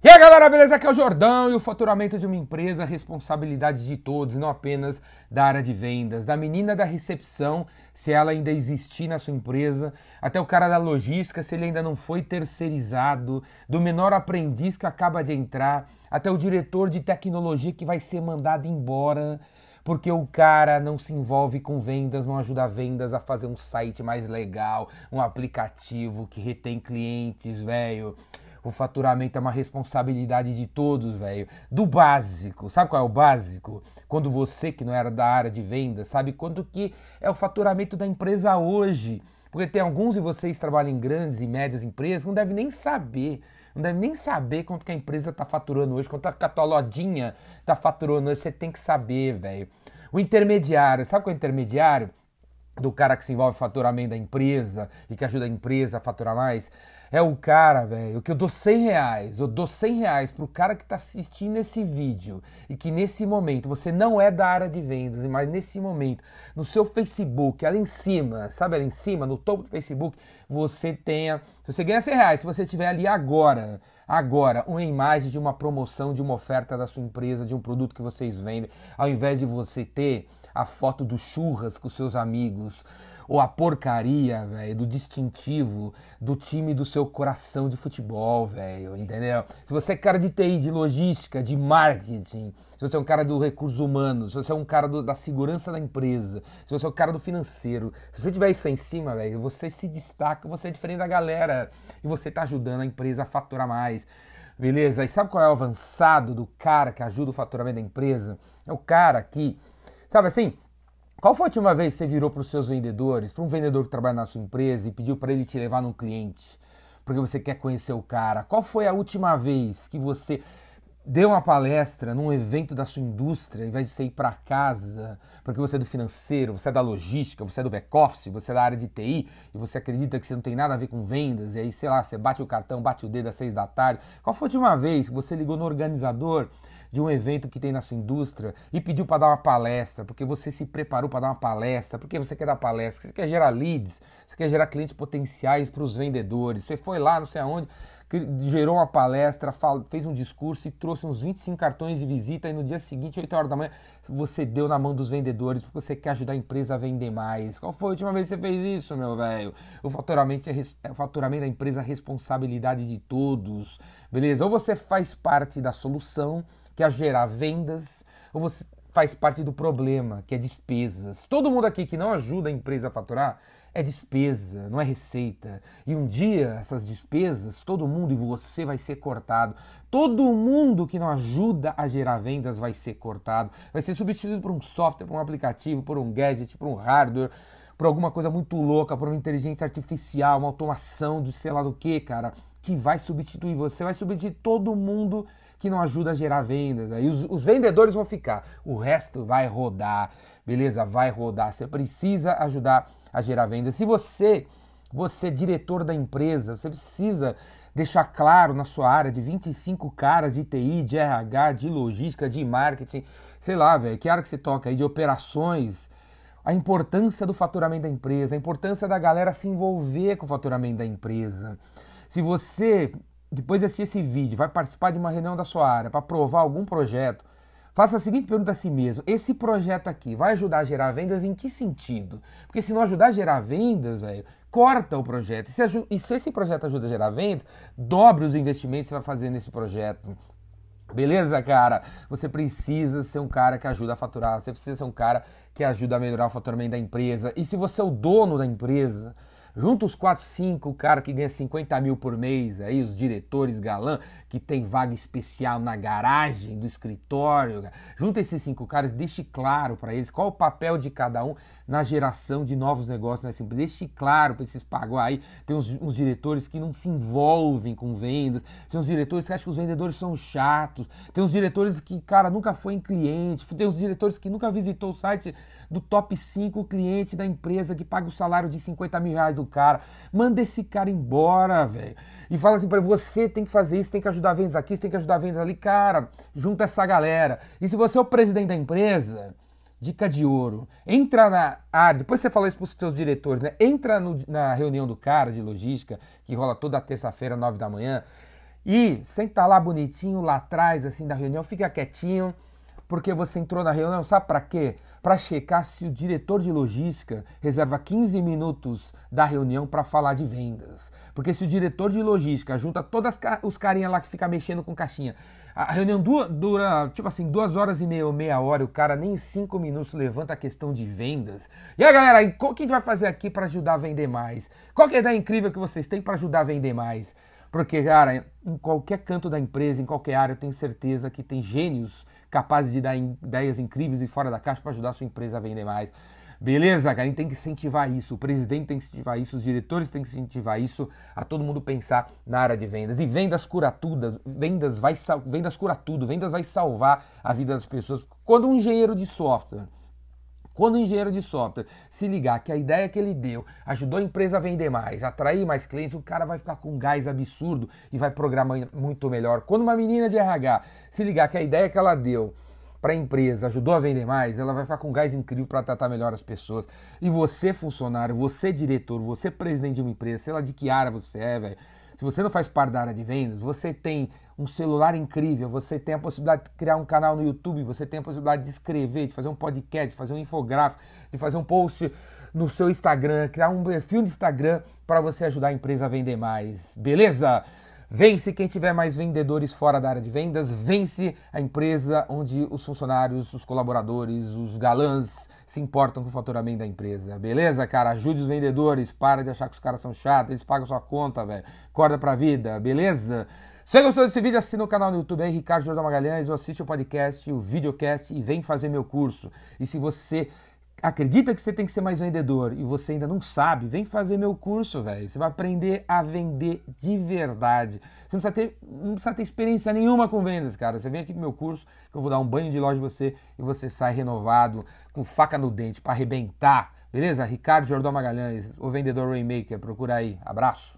E aí galera, beleza? Aqui é o Jordão e o faturamento de uma empresa responsabilidade de todos, não apenas da área de vendas, da menina da recepção, se ela ainda existir na sua empresa, até o cara da logística, se ele ainda não foi terceirizado, do menor aprendiz que acaba de entrar, até o diretor de tecnologia que vai ser mandado embora porque o cara não se envolve com vendas, não ajuda vendas a fazer um site mais legal, um aplicativo que retém clientes, velho. O faturamento é uma responsabilidade de todos, velho. Do básico. Sabe qual é o básico? Quando você, que não era da área de venda, sabe quanto que é o faturamento da empresa hoje. Porque tem alguns de vocês que trabalham em grandes e médias empresas, não devem nem saber. Não deve nem saber quanto que a empresa está faturando hoje, quanto a tua lojinha está faturando hoje. Você tem que saber, velho. O intermediário, sabe qual é o intermediário? Do cara que se envolve no faturamento da empresa e que ajuda a empresa a faturar mais, é o cara, velho, que eu dou 100 reais, eu dou 100 reais pro cara que tá assistindo esse vídeo e que nesse momento, você não é da área de vendas, mas nesse momento, no seu Facebook, ali em cima, sabe ali em cima, no topo do Facebook, você tenha, você ganha 100 reais, se você estiver ali agora, agora, uma imagem de uma promoção, de uma oferta da sua empresa, de um produto que vocês vendem, ao invés de você ter a foto do churras com seus amigos, ou a porcaria, velho, do distintivo do time do seu coração de futebol, velho, entendeu? Se você é cara de TI, de logística, de marketing, se você é um cara do recursos humanos, se você é um cara do, da segurança da empresa, se você é um cara do financeiro, se você tiver isso aí em cima, velho, você se destaca, você é diferente da galera e você tá ajudando a empresa a faturar mais. Beleza? E sabe qual é o avançado do cara que ajuda o faturamento da empresa? É o cara que Sabe assim? Qual foi a última vez que você virou para os seus vendedores, para um vendedor que trabalha na sua empresa e pediu para ele te levar num cliente, porque você quer conhecer o cara? Qual foi a última vez que você deu uma palestra num evento da sua indústria, ao invés de você ir para casa, porque você é do financeiro, você é da logística, você é do back-office, você é da área de TI, e você acredita que você não tem nada a ver com vendas, e aí, sei lá, você bate o cartão, bate o dedo às seis da tarde. Qual foi a última vez que você ligou no organizador de um evento que tem na sua indústria e pediu para dar uma palestra, porque você se preparou para dar uma palestra, porque você quer dar palestra, porque você quer gerar leads, você quer gerar clientes potenciais para os vendedores. Você foi lá, não sei aonde, gerou uma palestra, fez um discurso e trouxe uns 25 cartões de visita e no dia seguinte, 8 horas da manhã, você deu na mão dos vendedores porque você quer ajudar a empresa a vender mais. Qual foi a última vez que você fez isso, meu velho? O faturamento, é, é, o faturamento da empresa é responsabilidade de todos, beleza? Ou você faz parte da solução que é gerar vendas, ou você faz parte do problema, que é despesas. Todo mundo aqui que não ajuda a empresa a faturar é despesa, não é receita. E um dia essas despesas, todo mundo e você vai ser cortado. Todo mundo que não ajuda a gerar vendas vai ser cortado. Vai ser substituído por um software, por um aplicativo, por um gadget, por um hardware, por alguma coisa muito louca, por uma inteligência artificial, uma automação de sei lá do que, cara, que vai substituir você, vai substituir todo mundo que não ajuda a gerar vendas. Aí os, os vendedores vão ficar, o resto vai rodar, beleza? Vai rodar. Você precisa ajudar a gerar vendas. Se você, você é diretor da empresa, você precisa deixar claro na sua área de 25 caras de TI, de RH, de logística, de marketing, sei lá, velho, que área que você toca aí, de operações, a importância do faturamento da empresa, a importância da galera se envolver com o faturamento da empresa. Se você depois de assistir esse vídeo, vai participar de uma reunião da sua área para aprovar algum projeto, faça a seguinte pergunta a si mesmo: esse projeto aqui vai ajudar a gerar vendas em que sentido? Porque se não ajudar a gerar vendas, velho, corta o projeto. E se, e se esse projeto ajuda a gerar vendas, dobre os investimentos que você vai fazer nesse projeto. Beleza, cara? Você precisa ser um cara que ajuda a faturar, você precisa ser um cara que ajuda a melhorar o faturamento da empresa. E se você é o dono da empresa, Junta os 4, 5 cara que ganha 50 mil por mês, aí os diretores galã que tem vaga especial na garagem do escritório. Junta esses cinco caras, deixe claro para eles qual o papel de cada um na geração de novos negócios nessa empresa. Deixe claro para esses pagos aí. Tem uns, uns, diretores que não se envolvem com vendas, tem uns diretores que acham que os vendedores são chatos, tem uns diretores que, cara, nunca foi em cliente, tem uns diretores que nunca visitou o site do top 5 cliente da empresa que paga o salário de 50 mil reais do cara. Manda esse cara embora, velho. E fala assim para você tem que fazer isso, tem que ajudar vendas aqui, tem que ajudar vendas ali. Cara, junta essa galera. E se você é o presidente da empresa, dica de ouro, entra na área, depois você fala isso para os seus diretores, né? Entra no, na reunião do cara de logística, que rola toda terça-feira, nove da manhã, E senta lá bonitinho, lá atrás, assim, da reunião, fica quietinho, porque você entrou na reunião, sabe para quê? Para checar se o diretor de logística reserva 15 minutos da reunião para falar de vendas. Porque se o diretor de logística junta todos os carinhas lá que fica mexendo com caixinha, a reunião dura, dura, tipo assim, duas horas e meia ou meia hora, o cara nem cinco minutos levanta a questão de vendas. E aí, galera, o que a gente vai fazer aqui para ajudar a vender mais? Qual que é a ideia incrível que vocês têm para ajudar a vender mais? Porque, cara, em qualquer canto da empresa, em qualquer área, eu tenho certeza que tem gênios capazes de dar ideias incríveis e fora da caixa para ajudar a sua empresa a vender mais. Beleza, cara? A gente tem que incentivar isso, o presidente tem que incentivar isso, os diretores têm que incentivar isso, a todo mundo pensar na área de vendas. E vendas cura tudo, vendas, vai, vendas cura tudo, vendas vai salvar a vida das pessoas. Quando um engenheiro de software quando o engenheiro de software se ligar que a ideia que ele deu ajudou a empresa a vender mais, atrair mais clientes, o cara vai ficar com um gás absurdo e vai programar muito melhor. Quando uma menina de RH se ligar que a ideia que ela deu para a empresa ajudou a vender mais, ela vai ficar com um gás incrível para tratar melhor as pessoas. E você, funcionário, você, diretor, você, presidente de uma empresa, sei lá de que área você é, velho se você não faz parte da área de vendas, você tem um celular incrível, você tem a possibilidade de criar um canal no YouTube, você tem a possibilidade de escrever, de fazer um podcast, de fazer um infográfico, de fazer um post no seu Instagram, criar um perfil de Instagram para você ajudar a empresa a vender mais. Beleza? Vence quem tiver mais vendedores fora da área de vendas, vence a empresa onde os funcionários, os colaboradores, os galãs se importam com o faturamento da empresa. Beleza, cara? Ajude os vendedores, para de achar que os caras são chatos, eles pagam sua conta, velho. Acorda pra vida, beleza? Se gostou desse vídeo, assina o canal no YouTube aí, Ricardo Jordão Magalhães, ou assiste o podcast, o videocast e vem fazer meu curso. E se você acredita que você tem que ser mais vendedor e você ainda não sabe, vem fazer meu curso, velho. Você vai aprender a vender de verdade. Você não precisa, ter, não precisa ter experiência nenhuma com vendas, cara. Você vem aqui pro meu curso, que eu vou dar um banho de loja em você e você sai renovado, com faca no dente, para arrebentar. Beleza? Ricardo Jordão Magalhães, o vendedor Rainmaker. Procura aí. Abraço.